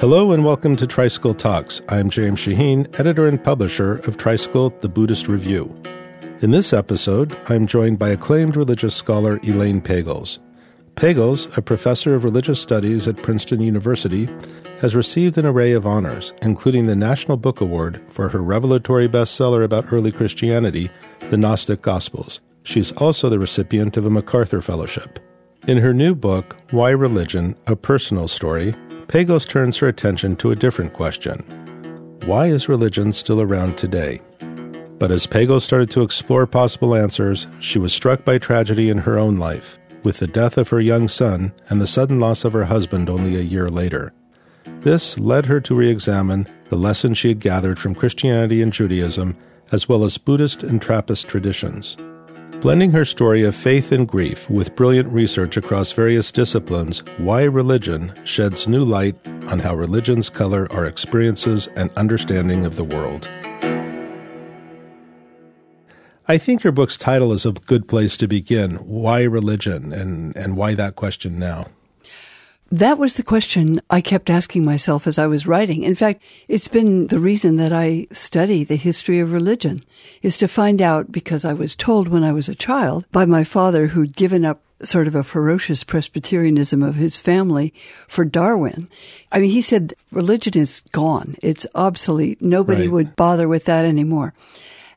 Hello and welcome to Tricycle Talks. I'm James Shaheen, editor and publisher of Tricycle, the Buddhist Review. In this episode, I'm joined by acclaimed religious scholar Elaine Pagels. Pagels, a professor of religious studies at Princeton University, has received an array of honors, including the National Book Award for her revelatory bestseller about early Christianity, The Gnostic Gospels. She's also the recipient of a MacArthur Fellowship. In her new book, Why Religion? A Personal Story, Pagels turns her attention to a different question Why is religion still around today? But as Pagels started to explore possible answers, she was struck by tragedy in her own life, with the death of her young son and the sudden loss of her husband only a year later. This led her to re examine the lessons she had gathered from Christianity and Judaism, as well as Buddhist and Trappist traditions. Blending her story of faith and grief with brilliant research across various disciplines, Why Religion sheds new light on how religions color our experiences and understanding of the world. I think your book's title is a good place to begin. Why religion and, and why that question now? That was the question I kept asking myself as I was writing. In fact, it's been the reason that I study the history of religion is to find out because I was told when I was a child by my father who'd given up sort of a ferocious Presbyterianism of his family for Darwin. I mean, he said religion is gone. It's obsolete. Nobody right. would bother with that anymore.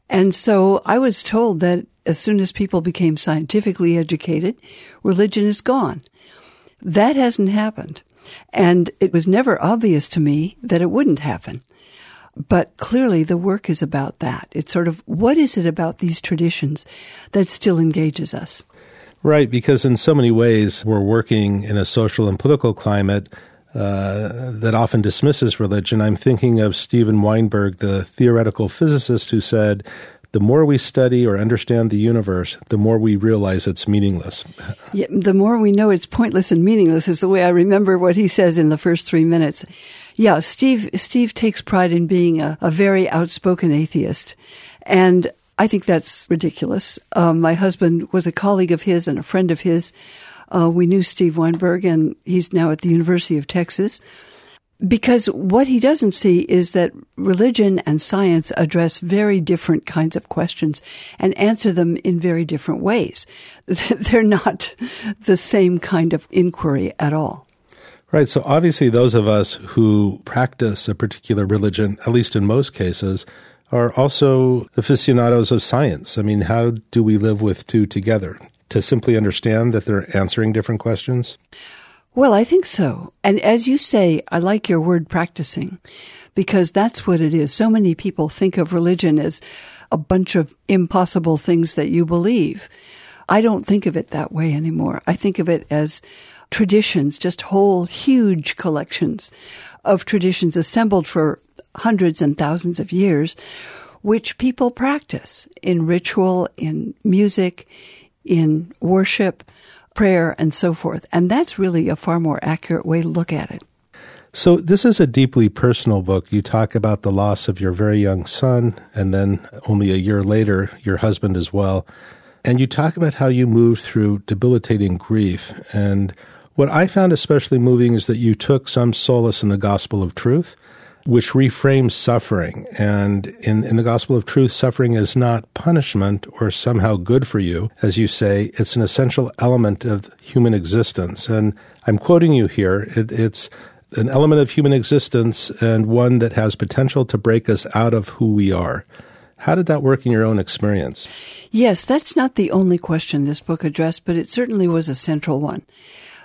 And so I was told that as soon as people became scientifically educated, religion is gone. That hasn't happened. And it was never obvious to me that it wouldn't happen. But clearly the work is about that. It's sort of what is it about these traditions that still engages us? Right, because in so many ways we're working in a social and political climate uh, that often dismisses religion. I'm thinking of Steven Weinberg, the theoretical physicist who said the more we study or understand the universe, the more we realize it's meaningless. Yeah, the more we know it's pointless and meaningless is the way I remember what he says in the first three minutes. Yeah, Steve, Steve takes pride in being a, a very outspoken atheist. And I think that's ridiculous. Um, my husband was a colleague of his and a friend of his. Uh, we knew Steve Weinberg, and he's now at the University of Texas. Because what he doesn't see is that religion and science address very different kinds of questions and answer them in very different ways. They're not the same kind of inquiry at all. Right. So obviously, those of us who practice a particular religion, at least in most cases, are also aficionados of science. I mean, how do we live with two together? To simply understand that they're answering different questions? Well, I think so. And as you say, I like your word practicing because that's what it is. So many people think of religion as a bunch of impossible things that you believe. I don't think of it that way anymore. I think of it as traditions, just whole huge collections of traditions assembled for hundreds and thousands of years, which people practice in ritual, in music, in worship, prayer, and so forth. And that's really a far more accurate way to look at it. So, this is a deeply personal book. You talk about the loss of your very young son, and then only a year later, your husband as well. And you talk about how you moved through debilitating grief. And what I found especially moving is that you took some solace in the gospel of truth which reframes suffering. And in, in the gospel of truth, suffering is not punishment or somehow good for you. As you say, it's an essential element of human existence. And I'm quoting you here. It, it's an element of human existence and one that has potential to break us out of who we are. How did that work in your own experience? Yes, that's not the only question this book addressed, but it certainly was a central one.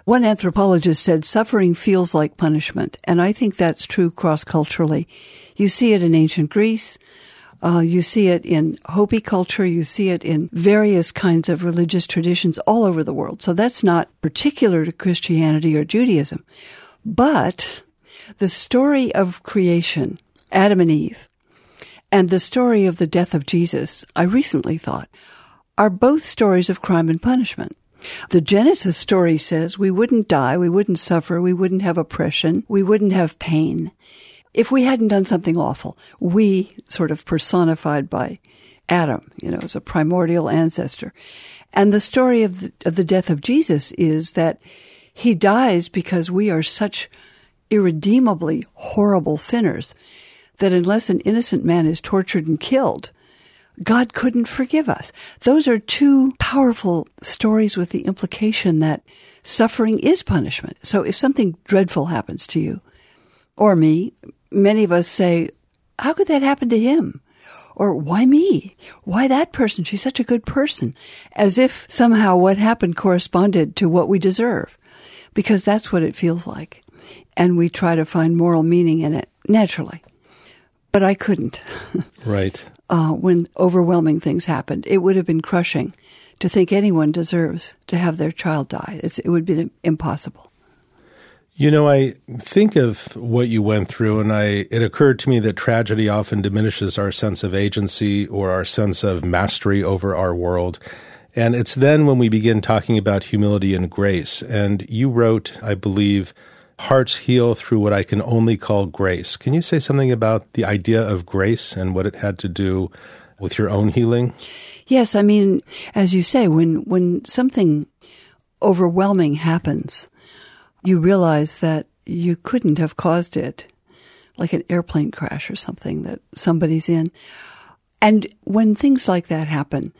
One anthropologist said suffering feels like punishment, and I think that's true cross culturally. You see it in ancient Greece. Uh, you see it in Hopi culture. You see it in various kinds of religious traditions all over the world. So that's not particular to Christianity or Judaism. But the story of creation, Adam and Eve, and the story of the death of Jesus, I recently thought, are both stories of crime and punishment. The Genesis story says we wouldn't die, we wouldn't suffer, we wouldn't have oppression, we wouldn't have pain if we hadn't done something awful. We, sort of personified by Adam, you know, as a primordial ancestor. And the story of the, of the death of Jesus is that he dies because we are such irredeemably horrible sinners that unless an innocent man is tortured and killed, God couldn't forgive us. Those are two powerful stories with the implication that suffering is punishment. So if something dreadful happens to you or me, many of us say, how could that happen to him? Or why me? Why that person? She's such a good person. As if somehow what happened corresponded to what we deserve. Because that's what it feels like. And we try to find moral meaning in it naturally. But I couldn't. right. Uh, when overwhelming things happened, it would have been crushing to think anyone deserves to have their child die. It's, it would be impossible. You know, I think of what you went through, and I it occurred to me that tragedy often diminishes our sense of agency or our sense of mastery over our world. And it's then when we begin talking about humility and grace. And you wrote, I believe, hearts heal through what I can only call grace. Can you say something about the idea of grace and what it had to do with your own healing? Yes, I mean, as you say, when when something overwhelming happens, you realize that you couldn't have caused it, like an airplane crash or something that somebody's in. And when things like that happen,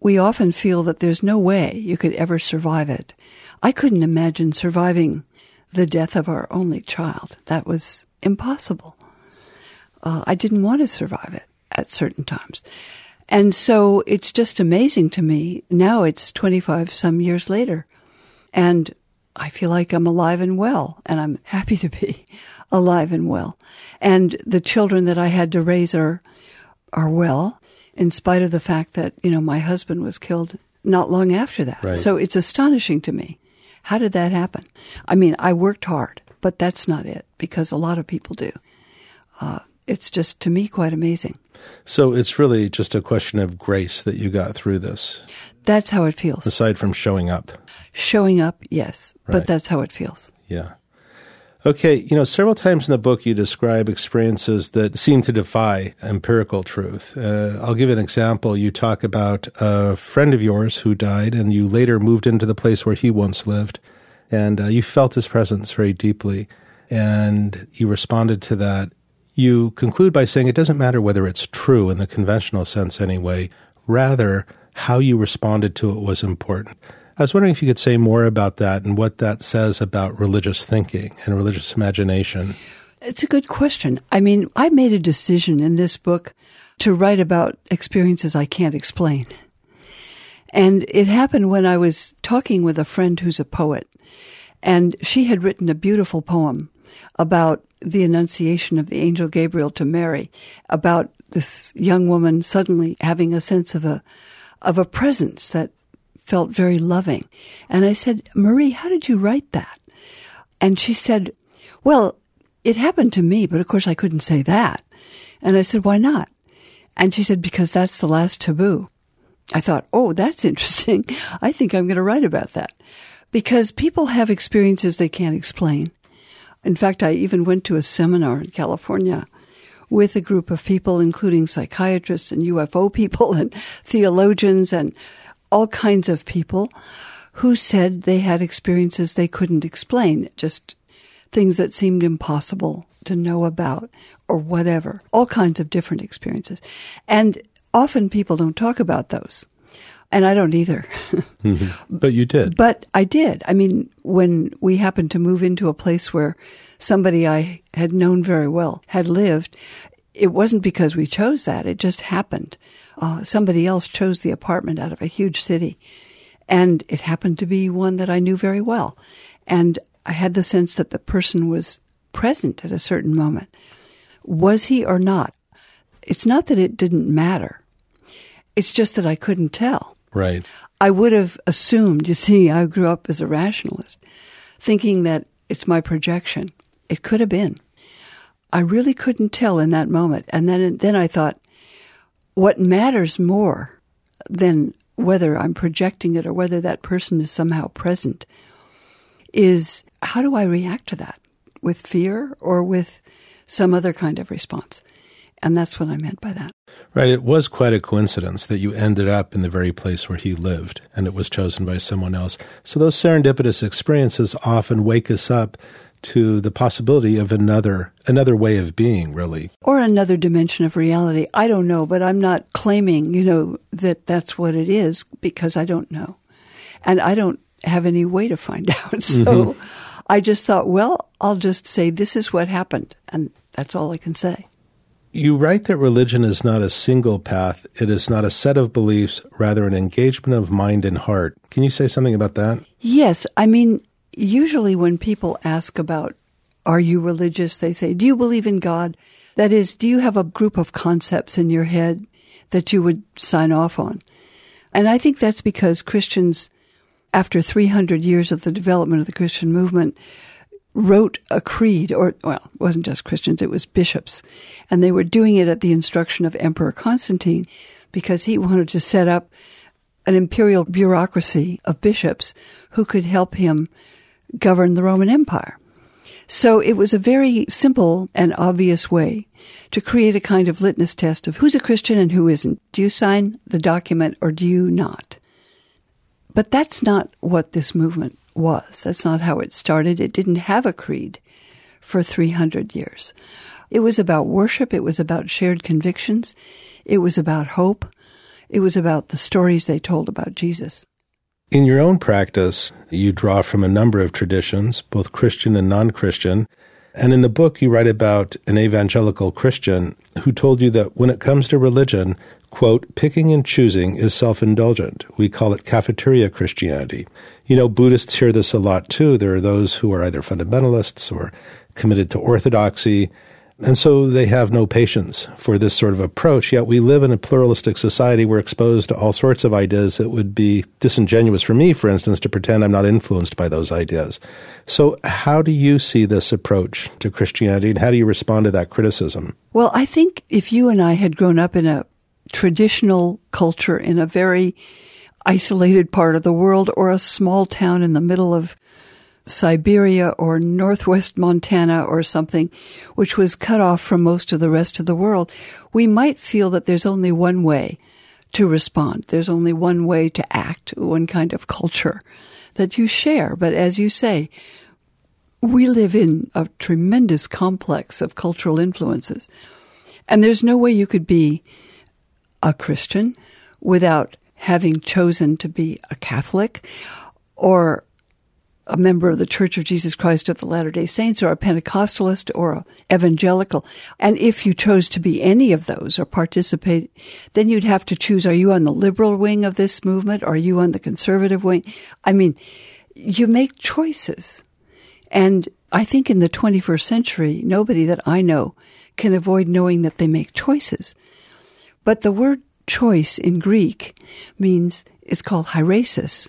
we often feel that there's no way you could ever survive it. I couldn't imagine surviving the death of our only child. That was impossible. Uh, I didn't want to survive it at certain times. And so it's just amazing to me. Now it's 25 some years later. And I feel like I'm alive and well, and I'm happy to be alive and well. And the children that I had to raise are are well, in spite of the fact that you know my husband was killed not long after that. Right. So it's astonishing to me. How did that happen? I mean, I worked hard, but that's not it because a lot of people do. Uh, it's just to me quite amazing. So it's really just a question of grace that you got through this. That's how it feels. Aside from showing up. Showing up, yes, right. but that's how it feels. Yeah. Okay, you know, several times in the book you describe experiences that seem to defy empirical truth. Uh, I'll give an example. You talk about a friend of yours who died, and you later moved into the place where he once lived, and uh, you felt his presence very deeply, and you responded to that. You conclude by saying it doesn't matter whether it's true in the conventional sense anyway, rather, how you responded to it was important. I was wondering if you could say more about that and what that says about religious thinking and religious imagination. It's a good question. I mean, I made a decision in this book to write about experiences I can't explain. And it happened when I was talking with a friend who's a poet, and she had written a beautiful poem about the Annunciation of the angel Gabriel to Mary, about this young woman suddenly having a sense of a of a presence that felt very loving. And I said, Marie, how did you write that? And she said, Well, it happened to me, but of course I couldn't say that. And I said, Why not? And she said, Because that's the last taboo. I thought, Oh, that's interesting. I think I'm going to write about that. Because people have experiences they can't explain. In fact, I even went to a seminar in California with a group of people, including psychiatrists and UFO people and theologians and all kinds of people who said they had experiences they couldn't explain, just things that seemed impossible to know about or whatever, all kinds of different experiences. And often people don't talk about those. And I don't either. mm-hmm. But you did. But I did. I mean, when we happened to move into a place where somebody I had known very well had lived, it wasn't because we chose that. It just happened. Uh, somebody else chose the apartment out of a huge city. And it happened to be one that I knew very well. And I had the sense that the person was present at a certain moment. Was he or not? It's not that it didn't matter. It's just that I couldn't tell. Right. I would have assumed, you see, I grew up as a rationalist, thinking that it's my projection. It could have been. I really couldn't tell in that moment. And then, then I thought, what matters more than whether I'm projecting it or whether that person is somehow present is how do I react to that? With fear or with some other kind of response? And that's what I meant by that. Right. It was quite a coincidence that you ended up in the very place where he lived and it was chosen by someone else. So those serendipitous experiences often wake us up to the possibility of another another way of being really or another dimension of reality i don't know but i'm not claiming you know that that's what it is because i don't know and i don't have any way to find out so mm-hmm. i just thought well i'll just say this is what happened and that's all i can say you write that religion is not a single path, it is not a set of beliefs, rather, an engagement of mind and heart. Can you say something about that? Yes. I mean, usually when people ask about, are you religious? They say, do you believe in God? That is, do you have a group of concepts in your head that you would sign off on? And I think that's because Christians, after 300 years of the development of the Christian movement, wrote a creed, or, well, it wasn't just Christians, it was bishops. And they were doing it at the instruction of Emperor Constantine because he wanted to set up an imperial bureaucracy of bishops who could help him govern the Roman Empire. So it was a very simple and obvious way to create a kind of litmus test of who's a Christian and who isn't. Do you sign the document or do you not? But that's not what this movement was. That's not how it started. It didn't have a creed for 300 years. It was about worship. It was about shared convictions. It was about hope. It was about the stories they told about Jesus. In your own practice, you draw from a number of traditions, both Christian and non Christian. And in the book, you write about an evangelical Christian who told you that when it comes to religion, quote, picking and choosing is self indulgent. We call it cafeteria Christianity. You know, Buddhists hear this a lot too. There are those who are either fundamentalists or committed to orthodoxy. And so they have no patience for this sort of approach. Yet we live in a pluralistic society. We're exposed to all sorts of ideas. It would be disingenuous for me, for instance, to pretend I'm not influenced by those ideas. So, how do you see this approach to Christianity and how do you respond to that criticism? Well, I think if you and I had grown up in a traditional culture in a very isolated part of the world or a small town in the middle of Siberia or northwest Montana or something, which was cut off from most of the rest of the world, we might feel that there's only one way to respond. There's only one way to act, one kind of culture that you share. But as you say, we live in a tremendous complex of cultural influences. And there's no way you could be a Christian without having chosen to be a Catholic or a member of the Church of Jesus Christ of the Latter day Saints or a Pentecostalist or a evangelical. And if you chose to be any of those or participate, then you'd have to choose are you on the liberal wing of this movement? Are you on the conservative wing? I mean, you make choices. And I think in the 21st century, nobody that I know can avoid knowing that they make choices. But the word choice in Greek means, is called hairesis.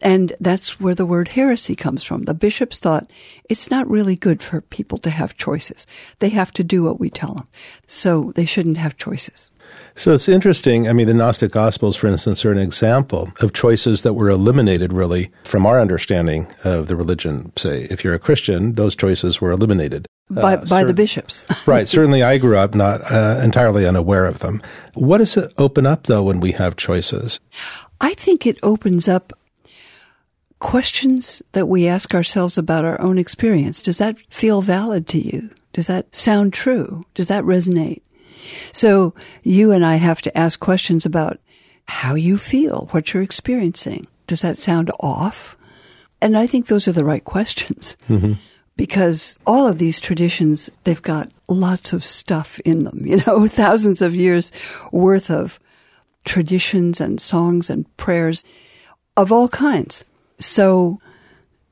And that's where the word heresy comes from. The bishops thought it's not really good for people to have choices. They have to do what we tell them. So they shouldn't have choices. So it's interesting. I mean, the Gnostic Gospels, for instance, are an example of choices that were eliminated, really, from our understanding of the religion. Say, if you're a Christian, those choices were eliminated. By, uh, by the bishops. right. Certainly, I grew up not uh, entirely unaware of them. What does it open up, though, when we have choices? I think it opens up questions that we ask ourselves about our own experience. Does that feel valid to you? Does that sound true? Does that resonate? So you and I have to ask questions about how you feel, what you're experiencing. Does that sound off? And I think those are the right questions. Mm-hmm. Because all of these traditions, they've got lots of stuff in them, you know, thousands of years worth of traditions and songs and prayers of all kinds. So,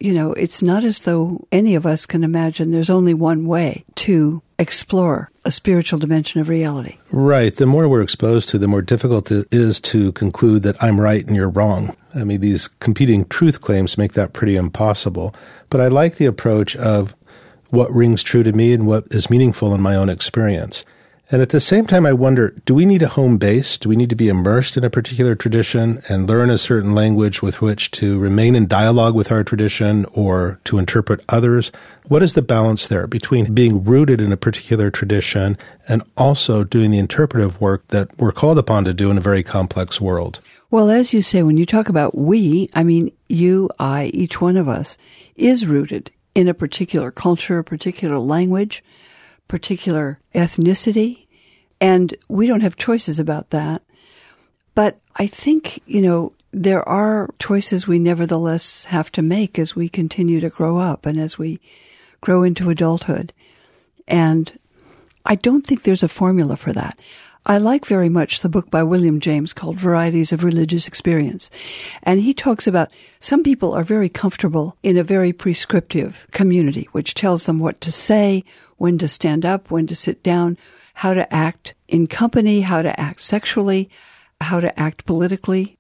you know, it's not as though any of us can imagine there's only one way to explore a spiritual dimension of reality. Right. The more we're exposed to, the more difficult it is to conclude that I'm right and you're wrong. I mean, these competing truth claims make that pretty impossible. But I like the approach of what rings true to me and what is meaningful in my own experience. And at the same time, I wonder do we need a home base? Do we need to be immersed in a particular tradition and learn a certain language with which to remain in dialogue with our tradition or to interpret others? What is the balance there between being rooted in a particular tradition and also doing the interpretive work that we're called upon to do in a very complex world? Well, as you say, when you talk about we, I mean, you, I, each one of us is rooted in a particular culture, a particular language, particular ethnicity. And we don't have choices about that. But I think, you know, there are choices we nevertheless have to make as we continue to grow up and as we grow into adulthood. And I don't think there's a formula for that. I like very much the book by William James called Varieties of Religious Experience. And he talks about some people are very comfortable in a very prescriptive community, which tells them what to say, when to stand up, when to sit down, how to act in company, how to act sexually, how to act politically.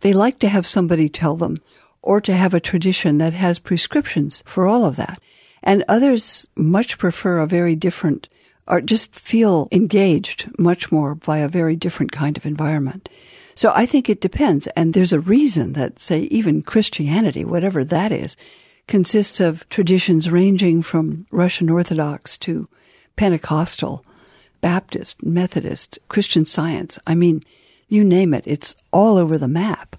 They like to have somebody tell them or to have a tradition that has prescriptions for all of that. And others much prefer a very different or just feel engaged much more by a very different kind of environment. So I think it depends. And there's a reason that, say, even Christianity, whatever that is, consists of traditions ranging from Russian Orthodox to Pentecostal, Baptist, Methodist, Christian science. I mean, you name it, it's all over the map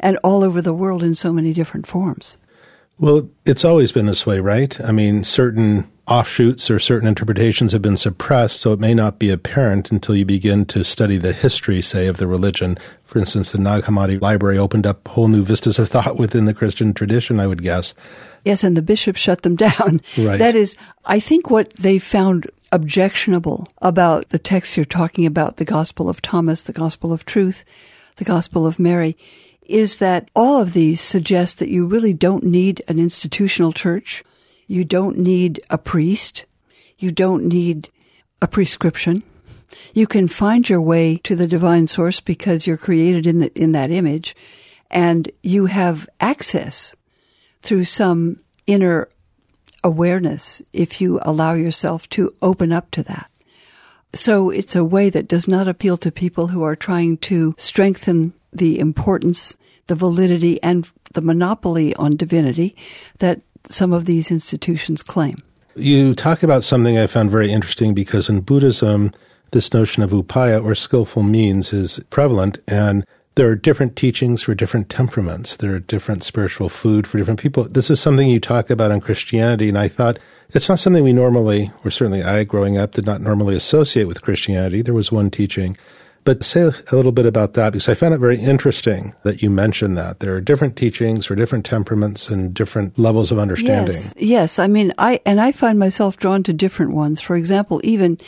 and all over the world in so many different forms. Well, it's always been this way, right? I mean, certain offshoots or certain interpretations have been suppressed, so it may not be apparent until you begin to study the history, say, of the religion. For instance, the Nag Hammadi library opened up whole new vistas of thought within the Christian tradition, I would guess. Yes, and the bishops shut them down. Right. That is, I think what they found objectionable about the text you're talking about, the Gospel of Thomas, the Gospel of Truth, the Gospel of Mary, is that all of these suggest that you really don't need an institutional church. You don't need a priest. You don't need a prescription. You can find your way to the divine source because you're created in the, in that image and you have access through some inner awareness if you allow yourself to open up to that. So it's a way that does not appeal to people who are trying to strengthen the importance, the validity, and the monopoly on divinity that some of these institutions claim. You talk about something I found very interesting because in Buddhism, this notion of upaya or skillful means is prevalent and there are different teachings for different temperaments. There are different spiritual food for different people. This is something you talk about in Christianity, and I thought it's not something we normally, or certainly I, growing up, did not normally associate with Christianity. There was one teaching. But say a little bit about that because I found it very interesting that you mentioned that. There are different teachings for different temperaments and different levels of understanding. Yes, yes. I mean, I, and I find myself drawn to different ones. For example, even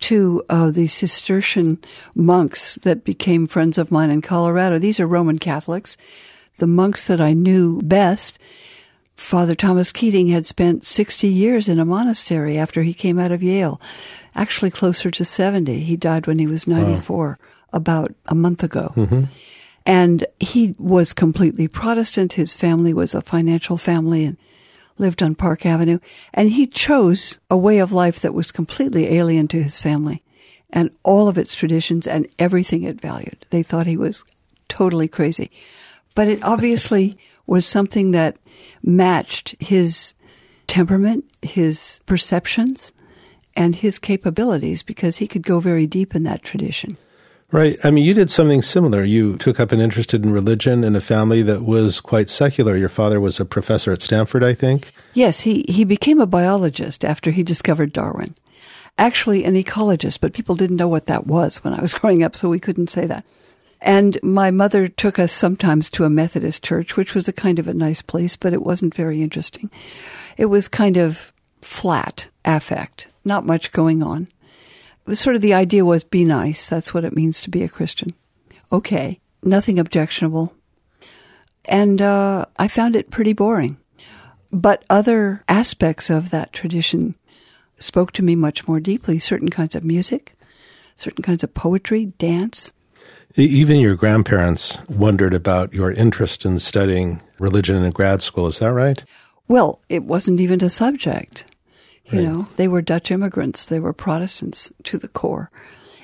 to uh, the Cistercian monks that became friends of mine in Colorado. These are Roman Catholics. The monks that I knew best, Father Thomas Keating had spent 60 years in a monastery after he came out of Yale, actually closer to 70. He died when he was 94, wow. about a month ago. Mm-hmm. And he was completely Protestant. His family was a financial family and lived on Park Avenue. And he chose a way of life that was completely alien to his family and all of its traditions and everything it valued. They thought he was totally crazy. But it obviously was something that matched his temperament, his perceptions, and his capabilities because he could go very deep in that tradition. Right. I mean, you did something similar. You took up an interest in religion in a family that was quite secular. Your father was a professor at Stanford, I think. Yes, he, he became a biologist after he discovered Darwin. Actually, an ecologist, but people didn't know what that was when I was growing up, so we couldn't say that. And my mother took us sometimes to a Methodist church, which was a kind of a nice place, but it wasn't very interesting. It was kind of flat affect, not much going on sort of the idea was be nice. That's what it means to be a Christian. Okay, nothing objectionable. And uh, I found it pretty boring. But other aspects of that tradition spoke to me much more deeply. Certain kinds of music, certain kinds of poetry, dance. Even your grandparents wondered about your interest in studying religion in grad school. Is that right? Well, it wasn't even a subject. You right. know, they were Dutch immigrants. They were Protestants to the core.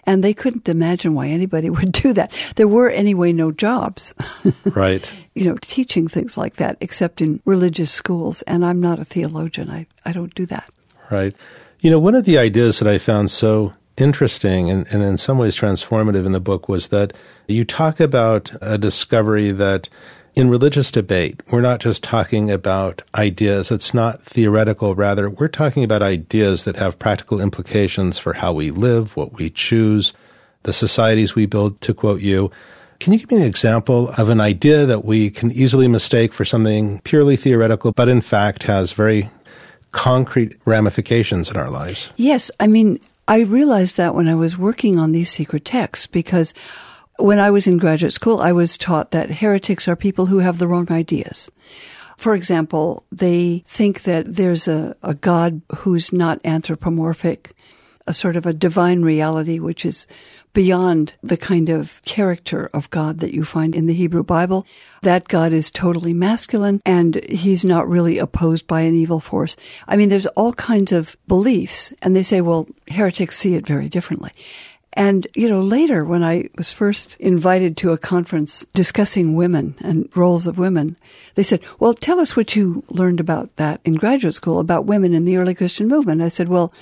And they couldn't imagine why anybody would do that. There were anyway no jobs. right. You know, teaching things like that, except in religious schools. And I'm not a theologian. I, I don't do that. Right. You know, one of the ideas that I found so interesting and, and in some ways transformative in the book was that you talk about a discovery that in religious debate, we're not just talking about ideas. It's not theoretical. Rather, we're talking about ideas that have practical implications for how we live, what we choose, the societies we build, to quote you. Can you give me an example of an idea that we can easily mistake for something purely theoretical, but in fact has very concrete ramifications in our lives? Yes. I mean, I realized that when I was working on these secret texts because when I was in graduate school, I was taught that heretics are people who have the wrong ideas. For example, they think that there's a, a God who's not anthropomorphic, a sort of a divine reality which is beyond the kind of character of God that you find in the Hebrew Bible. That God is totally masculine and he's not really opposed by an evil force. I mean, there's all kinds of beliefs and they say, well, heretics see it very differently. And, you know, later when I was first invited to a conference discussing women and roles of women, they said, well, tell us what you learned about that in graduate school about women in the early Christian movement. I said, well,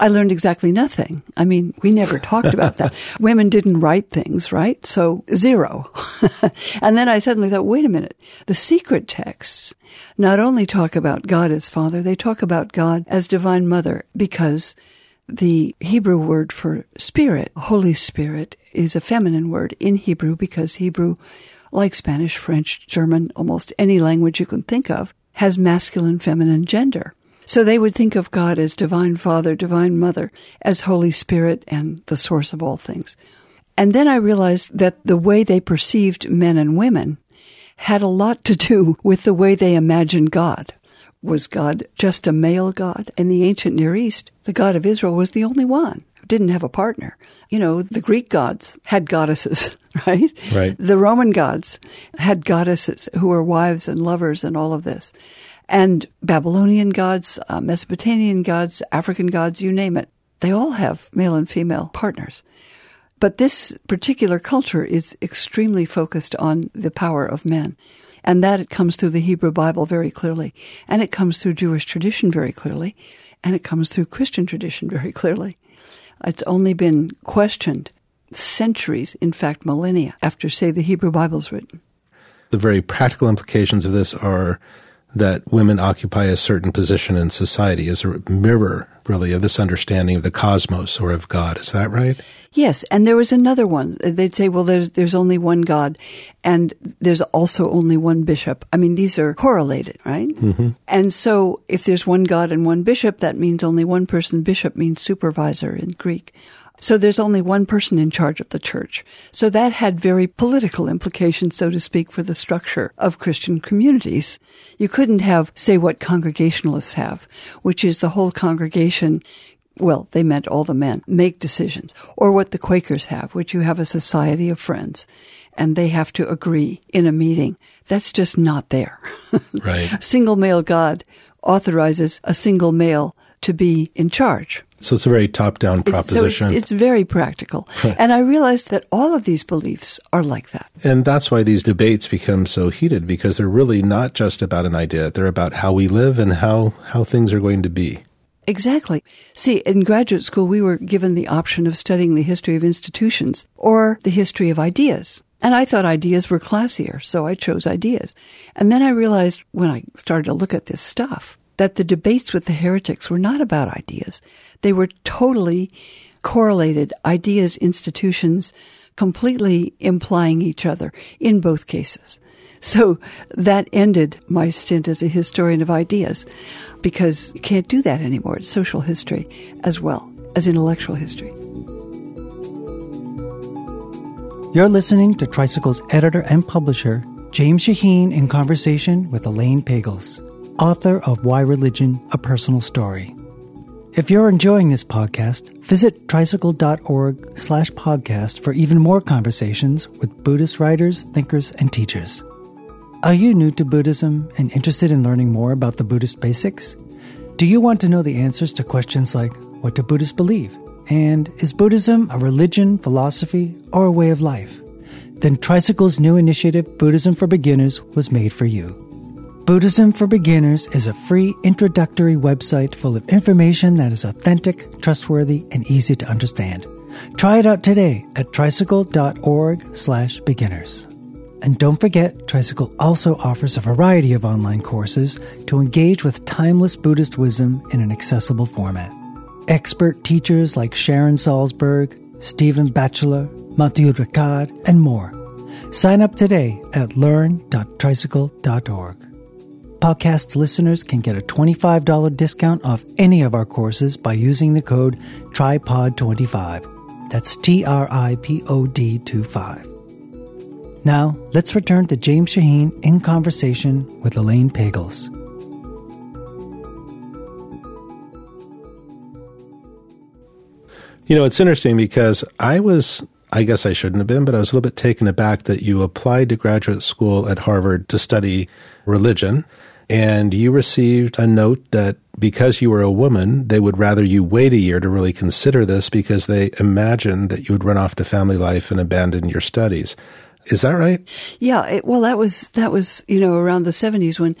I learned exactly nothing. I mean, we never talked about that. Women didn't write things, right? So zero. and then I suddenly thought, wait a minute. The secret texts not only talk about God as Father, they talk about God as Divine Mother because the Hebrew word for spirit, Holy Spirit, is a feminine word in Hebrew because Hebrew, like Spanish, French, German, almost any language you can think of, has masculine, feminine gender. So they would think of God as divine father, divine mother, as Holy Spirit and the source of all things. And then I realized that the way they perceived men and women had a lot to do with the way they imagined God. Was God just a male God? In the ancient Near East, the God of Israel was the only one who didn't have a partner. You know, the Greek gods had goddesses, right? Right. The Roman gods had goddesses who were wives and lovers and all of this. And Babylonian gods, uh, Mesopotamian gods, African gods, you name it, they all have male and female partners. But this particular culture is extremely focused on the power of men. And that it comes through the Hebrew Bible very clearly. And it comes through Jewish tradition very clearly. And it comes through Christian tradition very clearly. It's only been questioned centuries, in fact, millennia, after, say, the Hebrew Bible's written. The very practical implications of this are that women occupy a certain position in society is a mirror, really, of this understanding of the cosmos or of God. Is that right? Yes, and there was another one. They'd say, well, there's there's only one God, and there's also only one bishop. I mean, these are correlated, right? Mm-hmm. And so, if there's one God and one bishop, that means only one person. Bishop means supervisor in Greek. So there's only one person in charge of the church. So that had very political implications, so to speak, for the structure of Christian communities. You couldn't have, say, what Congregationalists have, which is the whole congregation well, they meant all the men, make decisions. Or what the Quakers have, which you have a society of friends and they have to agree in a meeting. That's just not there. Right. single male God authorizes a single male to be in charge. So it's a very top down proposition. So it's, it's, very practical. and I realized that all of these beliefs are like that. And that's why these debates become so heated because they're really not just about an idea, they're about how we live and how, how things are going to be. Exactly. See, in graduate school, we were given the option of studying the history of institutions or the history of ideas. And I thought ideas were classier, so I chose ideas. And then I realized when I started to look at this stuff that the debates with the heretics were not about ideas. They were totally correlated ideas, institutions, completely implying each other in both cases. So that ended my stint as a historian of ideas because you can't do that anymore. It's social history as well as intellectual history. You're listening to Tricycle's editor and publisher, James Shaheen, in conversation with Elaine Pagels author of Why Religion, A Personal Story. If you're enjoying this podcast, visit tricycle.org slash podcast for even more conversations with Buddhist writers, thinkers, and teachers. Are you new to Buddhism and interested in learning more about the Buddhist basics? Do you want to know the answers to questions like what do Buddhists believe? And is Buddhism a religion, philosophy, or a way of life? Then Tricycle's new initiative, Buddhism for Beginners, was made for you. Buddhism for Beginners is a free introductory website full of information that is authentic, trustworthy, and easy to understand. Try it out today at tricycle.org slash beginners. And don't forget, Tricycle also offers a variety of online courses to engage with timeless Buddhist wisdom in an accessible format. Expert teachers like Sharon Salzberg, Stephen Batchelor, Matthieu Ricard, and more. Sign up today at learn.tricycle.org. Podcast listeners can get a $25 discount off any of our courses by using the code TRIPOD25. That's T R I P O D 25. Now, let's return to James Shaheen in conversation with Elaine Pagels. You know, it's interesting because I was, I guess I shouldn't have been, but I was a little bit taken aback that you applied to graduate school at Harvard to study religion. And you received a note that because you were a woman, they would rather you wait a year to really consider this because they imagined that you would run off to family life and abandon your studies. Is that right? Yeah. It, well, that was that was you know around the seventies when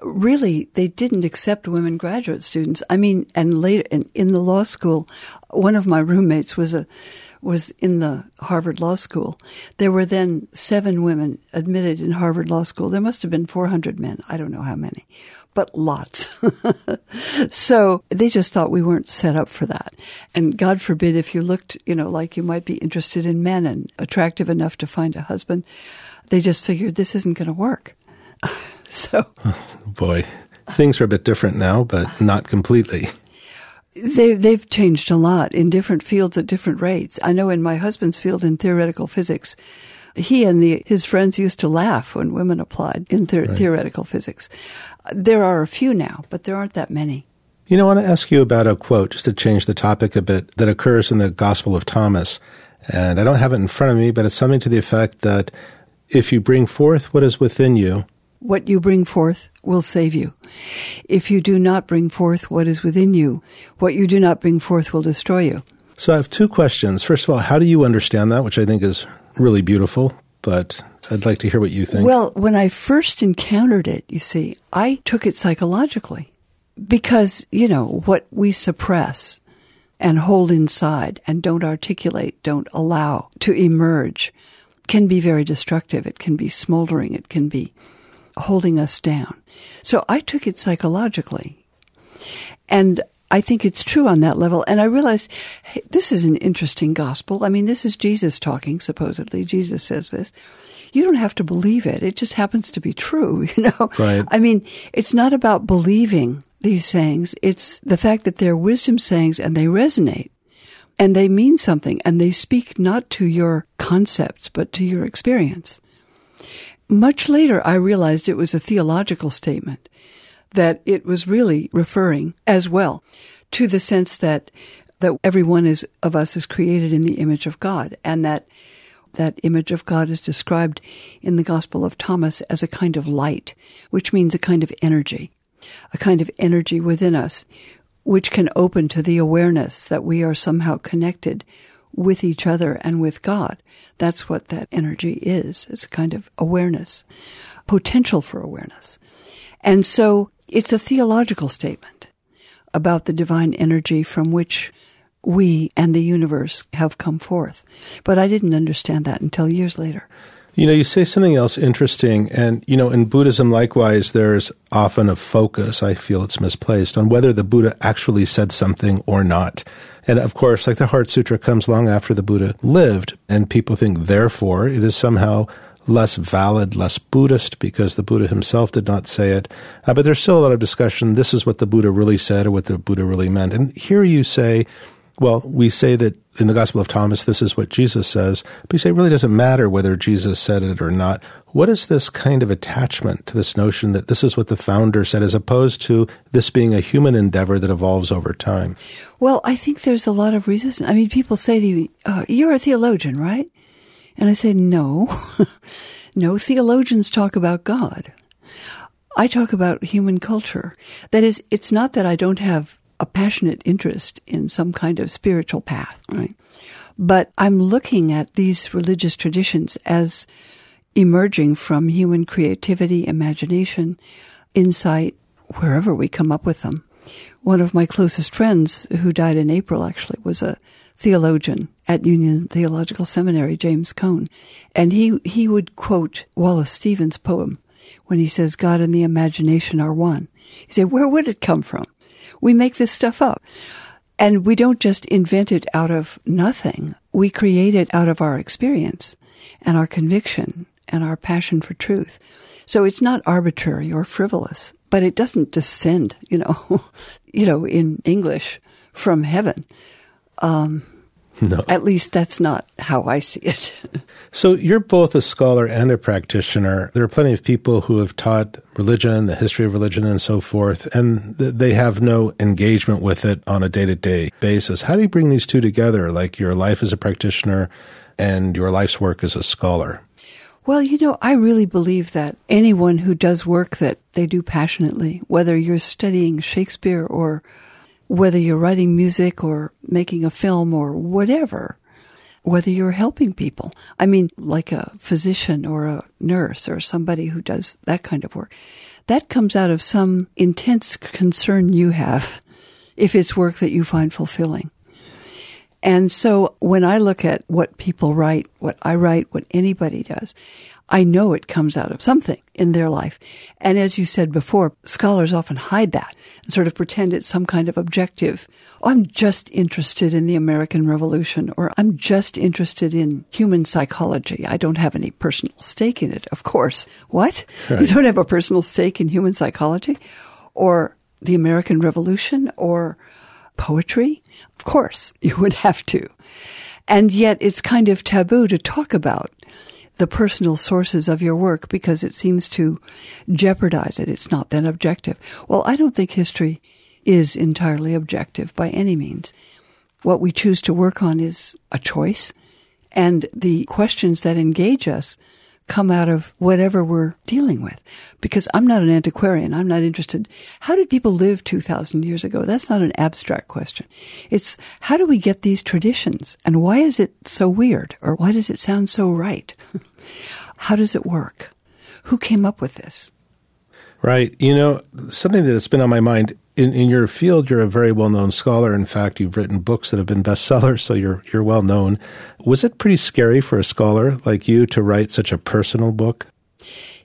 really they didn't accept women graduate students. I mean, and later in, in the law school, one of my roommates was a was in the Harvard Law School. There were then seven women admitted in Harvard Law School. There must have been 400 men. I don't know how many, but lots. so they just thought we weren't set up for that. And God forbid if you looked, you know, like you might be interested in men and attractive enough to find a husband, they just figured this isn't going to work. so. Oh, boy. Things are a bit different now, but not completely. They, they've changed a lot in different fields at different rates. I know in my husband's field in theoretical physics, he and the, his friends used to laugh when women applied in the, right. theoretical physics. There are a few now, but there aren't that many. You know, I want to ask you about a quote, just to change the topic a bit, that occurs in the Gospel of Thomas. And I don't have it in front of me, but it's something to the effect that if you bring forth what is within you, what you bring forth will save you. If you do not bring forth what is within you, what you do not bring forth will destroy you. So I have two questions. First of all, how do you understand that, which I think is really beautiful, but I'd like to hear what you think. Well, when I first encountered it, you see, I took it psychologically because, you know, what we suppress and hold inside and don't articulate, don't allow to emerge can be very destructive. It can be smoldering. It can be holding us down. So I took it psychologically. And I think it's true on that level. And I realized hey, this is an interesting gospel. I mean, this is Jesus talking, supposedly. Jesus says this. You don't have to believe it. It just happens to be true, you know? Right. I mean, it's not about believing these sayings. It's the fact that they're wisdom sayings and they resonate and they mean something and they speak not to your concepts, but to your experience. Much later, I realized it was a theological statement, that it was really referring as well to the sense that, that every one is, of us is created in the image of God, and that that image of God is described in the Gospel of Thomas as a kind of light, which means a kind of energy, a kind of energy within us, which can open to the awareness that we are somehow connected with each other and with God. That's what that energy is. It's a kind of awareness, potential for awareness. And so it's a theological statement about the divine energy from which we and the universe have come forth. But I didn't understand that until years later. You know, you say something else interesting, and, you know, in Buddhism, likewise, there's often a focus, I feel it's misplaced, on whether the Buddha actually said something or not. And of course, like the Heart Sutra comes long after the Buddha lived, and people think, therefore, it is somehow less valid, less Buddhist, because the Buddha himself did not say it. Uh, but there's still a lot of discussion. This is what the Buddha really said or what the Buddha really meant. And here you say, well, we say that in the Gospel of Thomas, this is what Jesus says, but you say it really doesn't matter whether Jesus said it or not. What is this kind of attachment to this notion that this is what the founder said, as opposed to this being a human endeavor that evolves over time? Well, I think there's a lot of resistance. I mean, people say to me, uh, You're a theologian, right? And I say, No. no, theologians talk about God. I talk about human culture. That is, it's not that I don't have a passionate interest in some kind of spiritual path, right? But I'm looking at these religious traditions as emerging from human creativity, imagination, insight, wherever we come up with them. One of my closest friends, who died in April actually, was a theologian at Union Theological Seminary, James Cone, and he, he would quote Wallace Stevens' poem when he says, God and the imagination are one. He said, Where would it come from? We make this stuff up. And we don't just invent it out of nothing. We create it out of our experience and our conviction and our passion for truth. So it's not arbitrary or frivolous, but it doesn't descend, you know, you know, in English from heaven. Um, no. At least that's not how I see it. so you're both a scholar and a practitioner. There are plenty of people who have taught religion, the history of religion, and so forth, and th- they have no engagement with it on a day to day basis. How do you bring these two together, like your life as a practitioner and your life's work as a scholar? Well, you know, I really believe that anyone who does work that they do passionately, whether you're studying Shakespeare or whether you're writing music or making a film or whatever, whether you're helping people. I mean, like a physician or a nurse or somebody who does that kind of work. That comes out of some intense concern you have if it's work that you find fulfilling. And so when I look at what people write, what I write, what anybody does, I know it comes out of something in their life. And as you said before, scholars often hide that and sort of pretend it's some kind of objective. Oh, I'm just interested in the American Revolution or I'm just interested in human psychology. I don't have any personal stake in it, of course. What? Right. You don't have a personal stake in human psychology or the American Revolution or poetry? Of course, you would have to. And yet it's kind of taboo to talk about the personal sources of your work because it seems to jeopardize it. It's not then objective. Well, I don't think history is entirely objective by any means. What we choose to work on is a choice, and the questions that engage us come out of whatever we're dealing with. Because I'm not an antiquarian. I'm not interested. How did people live 2,000 years ago? That's not an abstract question. It's how do we get these traditions? And why is it so weird? Or why does it sound so right? how does it work? Who came up with this? Right. You know, something that's been on my mind in, in your field, you're a very well known scholar. In fact, you've written books that have been bestsellers, so you're you're well known. Was it pretty scary for a scholar like you to write such a personal book?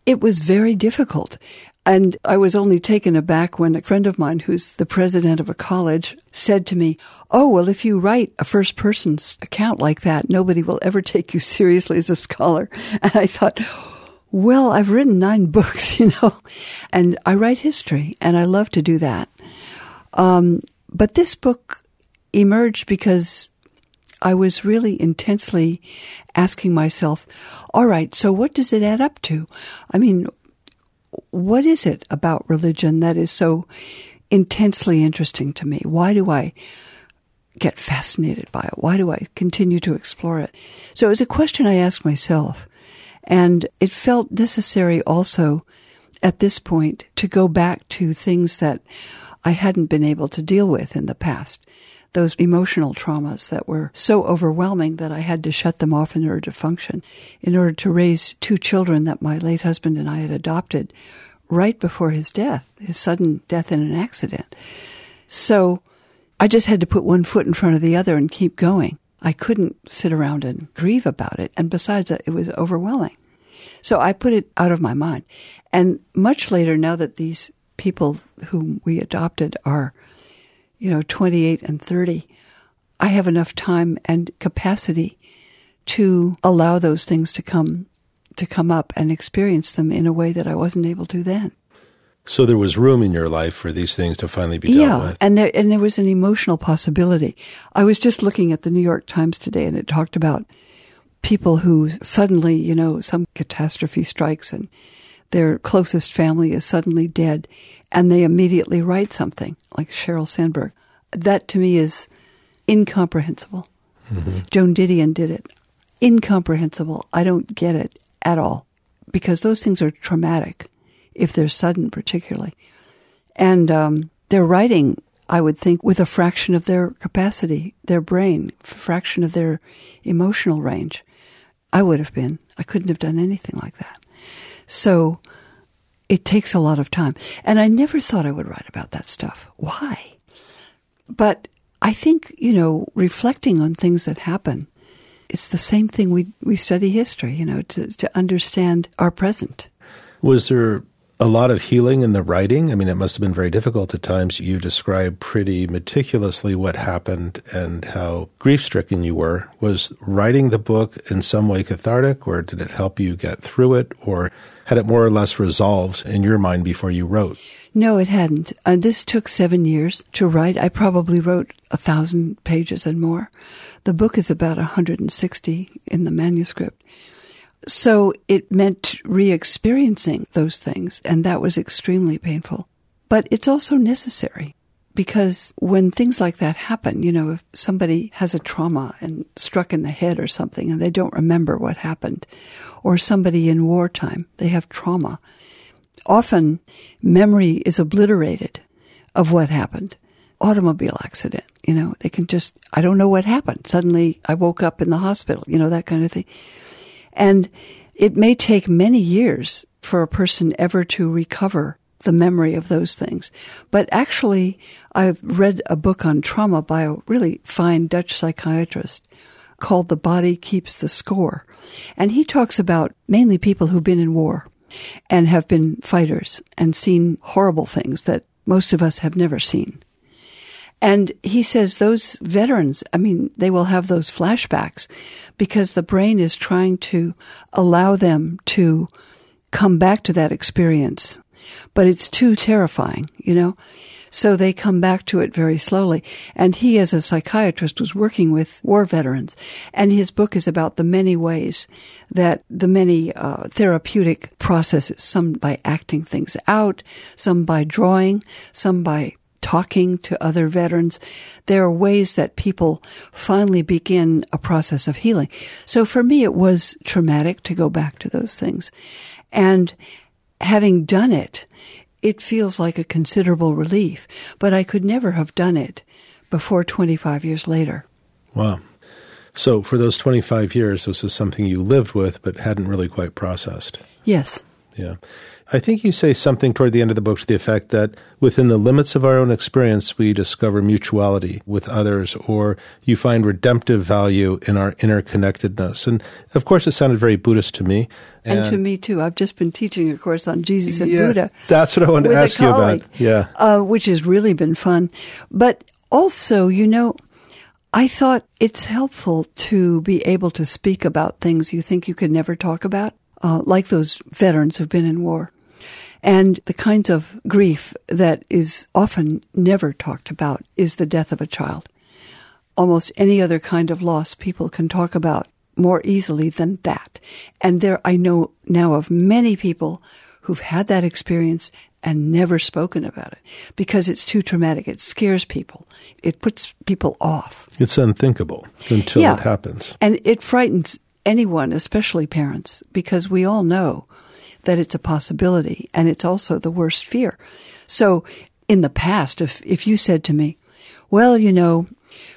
It was very difficult. And I was only taken aback when a friend of mine, who's the president of a college, said to me, Oh, well, if you write a first person's account like that, nobody will ever take you seriously as a scholar. And I thought, well, I've written nine books, you know, and I write history, and I love to do that. Um, but this book emerged because I was really intensely asking myself, all right, so what does it add up to? I mean, what is it about religion that is so intensely interesting to me? Why do I get fascinated by it? Why do I continue to explore it? So it was a question I asked myself. And it felt necessary also at this point to go back to things that I hadn't been able to deal with in the past. Those emotional traumas that were so overwhelming that I had to shut them off in order to function, in order to raise two children that my late husband and I had adopted right before his death, his sudden death in an accident. So I just had to put one foot in front of the other and keep going. I couldn't sit around and grieve about it. And besides, it was overwhelming. So I put it out of my mind. And much later, now that these people whom we adopted are, you know, 28 and 30, I have enough time and capacity to allow those things to come to come up and experience them in a way that I wasn't able to then. So there was room in your life for these things to finally be yeah, dealt with. and there and there was an emotional possibility. I was just looking at the New York Times today, and it talked about people who suddenly, you know, some catastrophe strikes and their closest family is suddenly dead, and they immediately write something like Sheryl Sandberg. That to me is incomprehensible. Mm-hmm. Joan Didion did it. Incomprehensible. I don't get it at all because those things are traumatic if they're sudden, particularly. And um, they're writing, I would think, with a fraction of their capacity, their brain, fraction of their emotional range. I would have been. I couldn't have done anything like that. So it takes a lot of time. And I never thought I would write about that stuff. Why? But I think, you know, reflecting on things that happen, it's the same thing we, we study history, you know, to, to understand our present. Was there a lot of healing in the writing? I mean, it must have been very difficult at times. You describe pretty meticulously what happened and how grief stricken you were. Was writing the book in some way cathartic, or did it help you get through it, or had it more or less resolved in your mind before you wrote? No, it hadn't. Uh, this took seven years to write. I probably wrote a thousand pages and more. The book is about 160 in the manuscript. So it meant re experiencing those things, and that was extremely painful. But it's also necessary because when things like that happen, you know, if somebody has a trauma and struck in the head or something and they don't remember what happened, or somebody in wartime, they have trauma, often memory is obliterated of what happened. Automobile accident, you know, they can just, I don't know what happened. Suddenly I woke up in the hospital, you know, that kind of thing. And it may take many years for a person ever to recover the memory of those things. But actually, I've read a book on trauma by a really fine Dutch psychiatrist called The Body Keeps the Score. And he talks about mainly people who've been in war and have been fighters and seen horrible things that most of us have never seen. And he says those veterans, I mean, they will have those flashbacks because the brain is trying to allow them to come back to that experience. But it's too terrifying, you know? So they come back to it very slowly. And he, as a psychiatrist, was working with war veterans. And his book is about the many ways that the many uh, therapeutic processes, some by acting things out, some by drawing, some by talking to other veterans. There are ways that people finally begin a process of healing. So for me, it was traumatic to go back to those things. And having done it, it feels like a considerable relief, but I could never have done it before 25 years later. Wow. So for those 25 years, this is something you lived with but hadn't really quite processed. Yes. Yeah. I think you say something toward the end of the book to the effect that within the limits of our own experience, we discover mutuality with others, or you find redemptive value in our interconnectedness. And of course, it sounded very Buddhist to me. And, and to me, too. I've just been teaching a course on Jesus and yeah, Buddha. That's what I wanted to ask you about. Yeah. Uh, which has really been fun. But also, you know, I thought it's helpful to be able to speak about things you think you could never talk about, uh, like those veterans who've been in war and the kinds of grief that is often never talked about is the death of a child. Almost any other kind of loss people can talk about more easily than that. And there, I know now of many people who've had that experience and never spoken about it because it's too traumatic. It scares people. It puts people off. It's unthinkable until yeah. it happens. And it frightens anyone, especially parents, because we all know that it's a possibility and it's also the worst fear. So in the past, if, if you said to me, well, you know,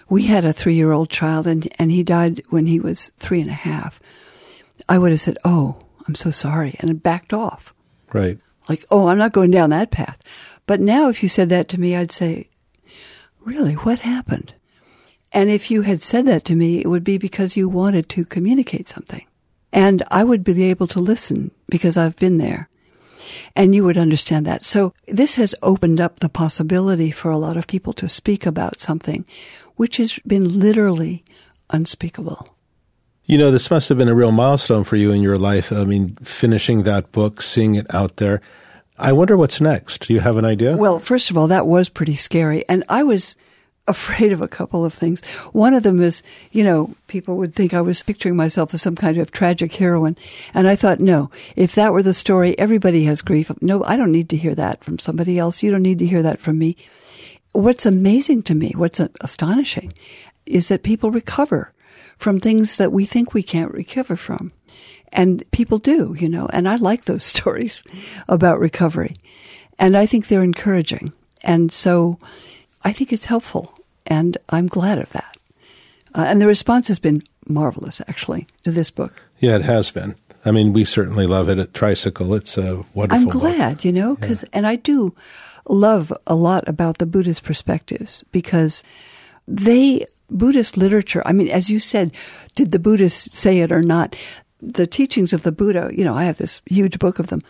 we had a three year old child and, and he died when he was three and a half, I would have said, oh, I'm so sorry, and backed off. Right. Like, oh, I'm not going down that path. But now if you said that to me, I'd say, really, what happened? And if you had said that to me, it would be because you wanted to communicate something. And I would be able to listen because I've been there. And you would understand that. So this has opened up the possibility for a lot of people to speak about something which has been literally unspeakable. You know, this must have been a real milestone for you in your life. I mean, finishing that book, seeing it out there. I wonder what's next. Do you have an idea? Well, first of all, that was pretty scary. And I was afraid of a couple of things. One of them is, you know, people would think I was picturing myself as some kind of tragic heroine. And I thought, no, if that were the story, everybody has grief. No, I don't need to hear that from somebody else. You don't need to hear that from me. What's amazing to me, what's astonishing, is that people recover from things that we think we can't recover from. And people do, you know, and I like those stories about recovery. And I think they're encouraging. And so, I think it's helpful, and I'm glad of that. Uh, and the response has been marvelous, actually, to this book. Yeah, it has been. I mean, we certainly love it at Tricycle. It's a wonderful. I'm glad, book. you know, because yeah. and I do love a lot about the Buddhist perspectives because they, Buddhist literature, I mean, as you said, did the Buddhists say it or not? The teachings of the Buddha, you know, I have this huge book of them.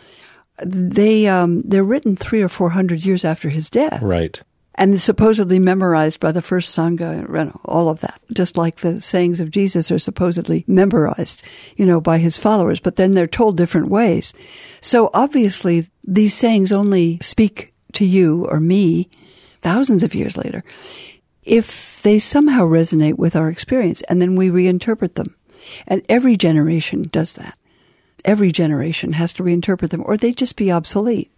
They, um, they're written three or four hundred years after his death. Right and supposedly memorized by the first Sangha, all of that. Just like the sayings of Jesus are supposedly memorized, you know, by his followers, but then they're told different ways. So obviously these sayings only speak to you or me thousands of years later if they somehow resonate with our experience and then we reinterpret them. And every generation does that. Every generation has to reinterpret them or they'd just be obsolete.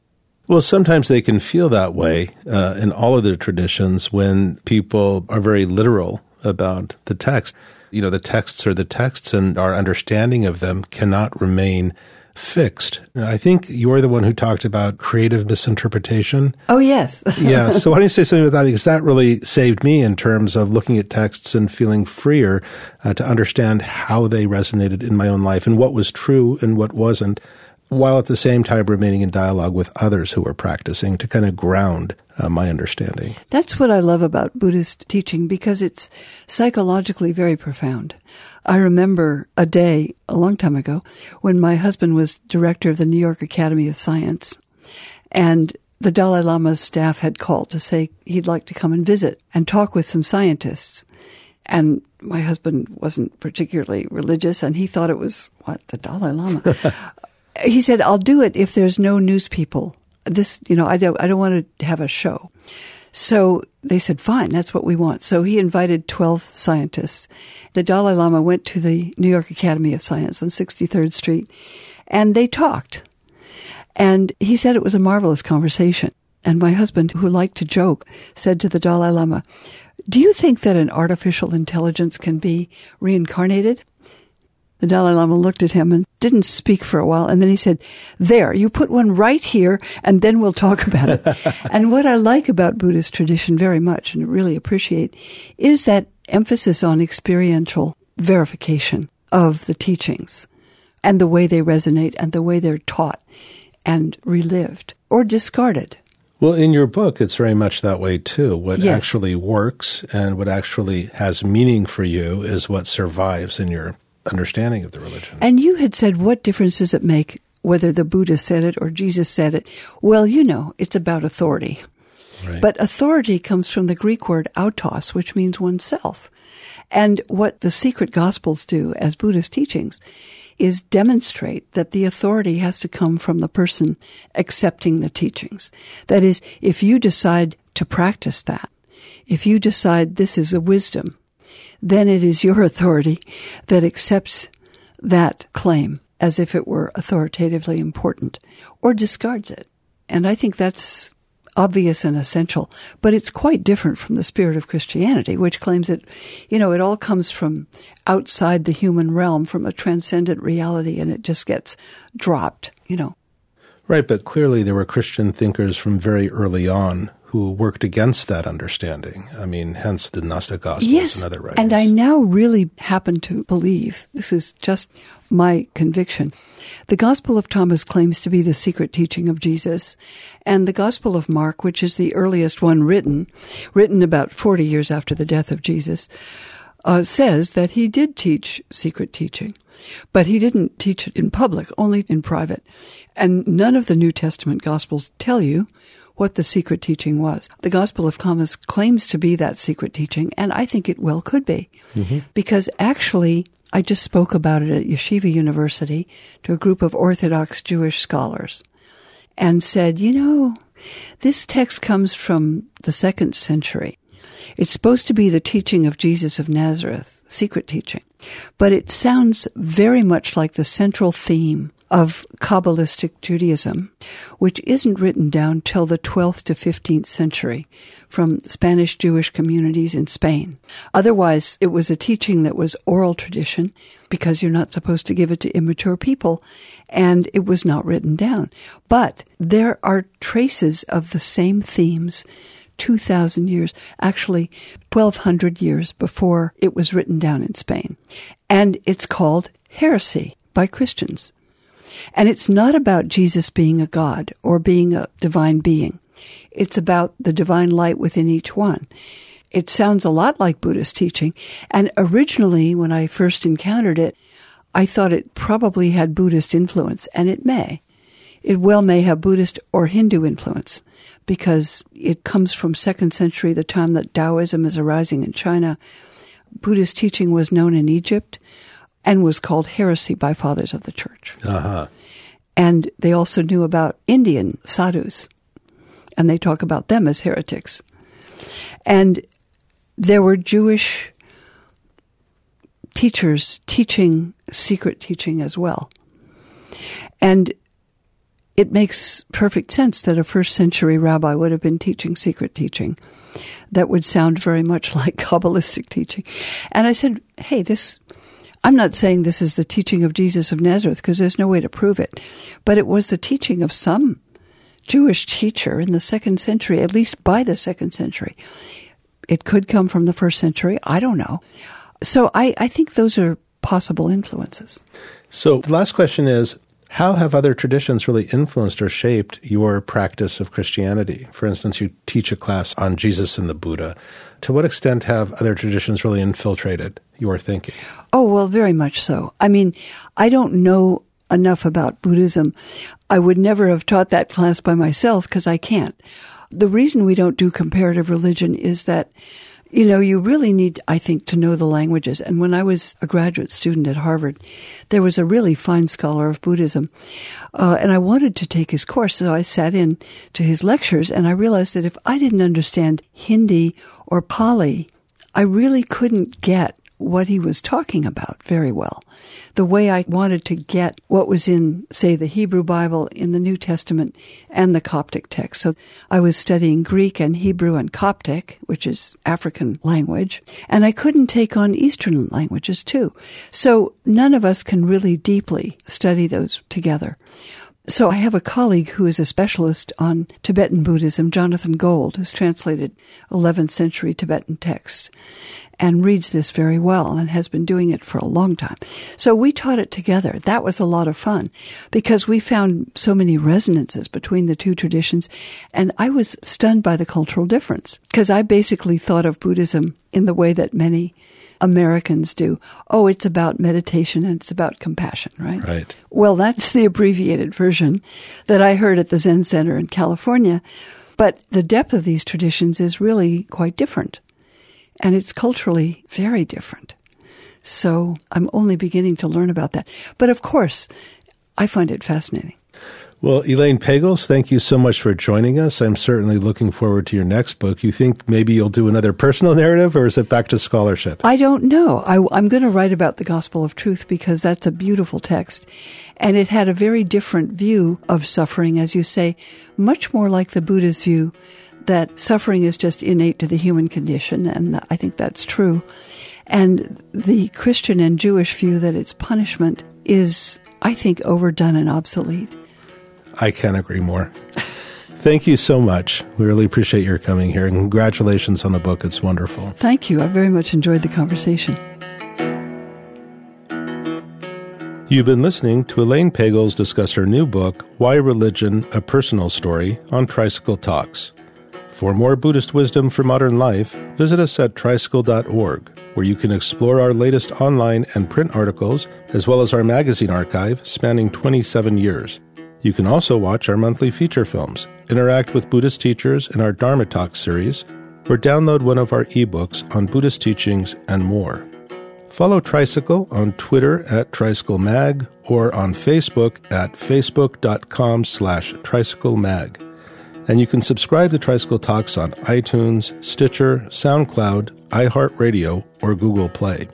Well, sometimes they can feel that way uh, in all of the traditions when people are very literal about the text. You know, the texts are the texts, and our understanding of them cannot remain fixed. I think you're the one who talked about creative misinterpretation. Oh, yes. yeah. So why don't you say something about that? Because that really saved me in terms of looking at texts and feeling freer uh, to understand how they resonated in my own life and what was true and what wasn't while at the same time remaining in dialogue with others who are practicing to kind of ground uh, my understanding. That's what I love about Buddhist teaching because it's psychologically very profound. I remember a day a long time ago when my husband was director of the New York Academy of Science and the Dalai Lama's staff had called to say he'd like to come and visit and talk with some scientists. And my husband wasn't particularly religious and he thought it was what the Dalai Lama. he said, I'll do it if there's no news people. This, you know, I don't, I don't want to have a show. So they said, fine, that's what we want. So he invited 12 scientists. The Dalai Lama went to the New York Academy of Science on 63rd Street and they talked. And he said it was a marvelous conversation. And my husband, who liked to joke, said to the Dalai Lama, Do you think that an artificial intelligence can be reincarnated? The Dalai Lama looked at him and didn't speak for a while. And then he said, There, you put one right here, and then we'll talk about it. and what I like about Buddhist tradition very much and really appreciate is that emphasis on experiential verification of the teachings and the way they resonate and the way they're taught and relived or discarded. Well, in your book, it's very much that way too. What yes. actually works and what actually has meaning for you is what survives in your understanding of the religion. And you had said, what difference does it make whether the Buddha said it or Jesus said it? Well, you know, it's about authority. Right. But authority comes from the Greek word autos, which means oneself. And what the secret gospels do as Buddhist teachings is demonstrate that the authority has to come from the person accepting the teachings. That is, if you decide to practice that, if you decide this is a wisdom, then it is your authority that accepts that claim as if it were authoritatively important or discards it. And I think that's obvious and essential, but it's quite different from the spirit of Christianity, which claims that, you know, it all comes from outside the human realm, from a transcendent reality, and it just gets dropped, you know. Right, but clearly there were Christian thinkers from very early on who worked against that understanding. I mean, hence the Gnostic Gospels yes, and other writings. And I now really happen to believe, this is just my conviction, the Gospel of Thomas claims to be the secret teaching of Jesus, and the Gospel of Mark, which is the earliest one written, written about 40 years after the death of Jesus, uh, says that he did teach secret teaching. But he didn't teach it in public, only in private. And none of the New Testament Gospels tell you what the secret teaching was. The Gospel of Thomas claims to be that secret teaching, and I think it well could be. Mm-hmm. Because actually, I just spoke about it at Yeshiva University to a group of Orthodox Jewish scholars and said, you know, this text comes from the second century. It's supposed to be the teaching of Jesus of Nazareth, secret teaching, but it sounds very much like the central theme of Kabbalistic Judaism, which isn't written down till the 12th to 15th century from Spanish Jewish communities in Spain. Otherwise, it was a teaching that was oral tradition because you're not supposed to give it to immature people, and it was not written down. But there are traces of the same themes 2,000 years, actually 1,200 years before it was written down in Spain. And it's called heresy by Christians. And it's not about Jesus being a God or being a divine being. It's about the divine light within each one. it sounds a lot like Buddhist teaching. And originally, when I first encountered it, I thought it probably had Buddhist influence, and it may. It well may have Buddhist or Hindu influence because it comes from second century, the time that Taoism is arising in China. Buddhist teaching was known in Egypt and was called heresy by fathers of the church. Uh-huh. And they also knew about Indian sadhus, and they talk about them as heretics. And there were Jewish teachers teaching secret teaching as well. And it makes perfect sense that a first century rabbi would have been teaching secret teaching that would sound very much like Kabbalistic teaching. And I said, hey, this, I'm not saying this is the teaching of Jesus of Nazareth because there's no way to prove it, but it was the teaching of some Jewish teacher in the second century, at least by the second century. It could come from the first century. I don't know. So I, I think those are possible influences. So the last question is how have other traditions really influenced or shaped your practice of Christianity? For instance, you teach a class on Jesus and the Buddha. To what extent have other traditions really infiltrated your thinking? Oh, well, very much so. I mean, I don't know enough about Buddhism. I would never have taught that class by myself because I can't. The reason we don't do comparative religion is that you know, you really need, I think, to know the languages. And when I was a graduate student at Harvard, there was a really fine scholar of Buddhism. Uh, and I wanted to take his course. So I sat in to his lectures and I realized that if I didn't understand Hindi or Pali, I really couldn't get what he was talking about very well. The way I wanted to get what was in, say, the Hebrew Bible, in the New Testament, and the Coptic text. So I was studying Greek and Hebrew and Coptic, which is African language, and I couldn't take on Eastern languages too. So none of us can really deeply study those together. So I have a colleague who is a specialist on Tibetan Buddhism, Jonathan Gold, who's translated 11th century Tibetan texts and reads this very well and has been doing it for a long time. So we taught it together. That was a lot of fun because we found so many resonances between the two traditions and I was stunned by the cultural difference because I basically thought of Buddhism in the way that many Americans do. Oh, it's about meditation and it's about compassion, right? Right. Well, that's the abbreviated version that I heard at the Zen Center in California. But the depth of these traditions is really quite different. And it's culturally very different. So I'm only beginning to learn about that. But of course, I find it fascinating. Well, Elaine Pagels, thank you so much for joining us. I'm certainly looking forward to your next book. You think maybe you'll do another personal narrative or is it back to scholarship? I don't know. I, am going to write about the Gospel of Truth because that's a beautiful text. And it had a very different view of suffering, as you say, much more like the Buddha's view that suffering is just innate to the human condition. And I think that's true. And the Christian and Jewish view that it's punishment is, I think, overdone and obsolete. I can't agree more. Thank you so much. We really appreciate your coming here and congratulations on the book. It's wonderful. Thank you. I very much enjoyed the conversation. You've been listening to Elaine Pagels discuss her new book, Why Religion A Personal Story, on Tricycle Talks. For more Buddhist wisdom for modern life, visit us at tricycle.org, where you can explore our latest online and print articles, as well as our magazine archive spanning 27 years. You can also watch our monthly feature films, interact with Buddhist teachers in our Dharma Talk series, or download one of our ebooks on Buddhist teachings and more. Follow Tricycle on Twitter at TricycleMag or on Facebook at facebook.com slash tricyclemag. And you can subscribe to Tricycle Talks on iTunes, Stitcher, SoundCloud, iHeartRadio, or Google Play.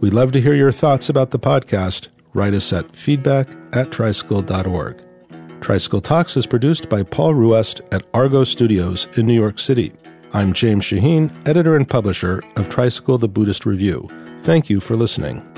We'd love to hear your thoughts about the podcast. Write us at feedback at tricycle.org. Tricycle Talks is produced by Paul Ruest at Argo Studios in New York City. I'm James Shaheen, editor and publisher of Tricycle the Buddhist Review. Thank you for listening.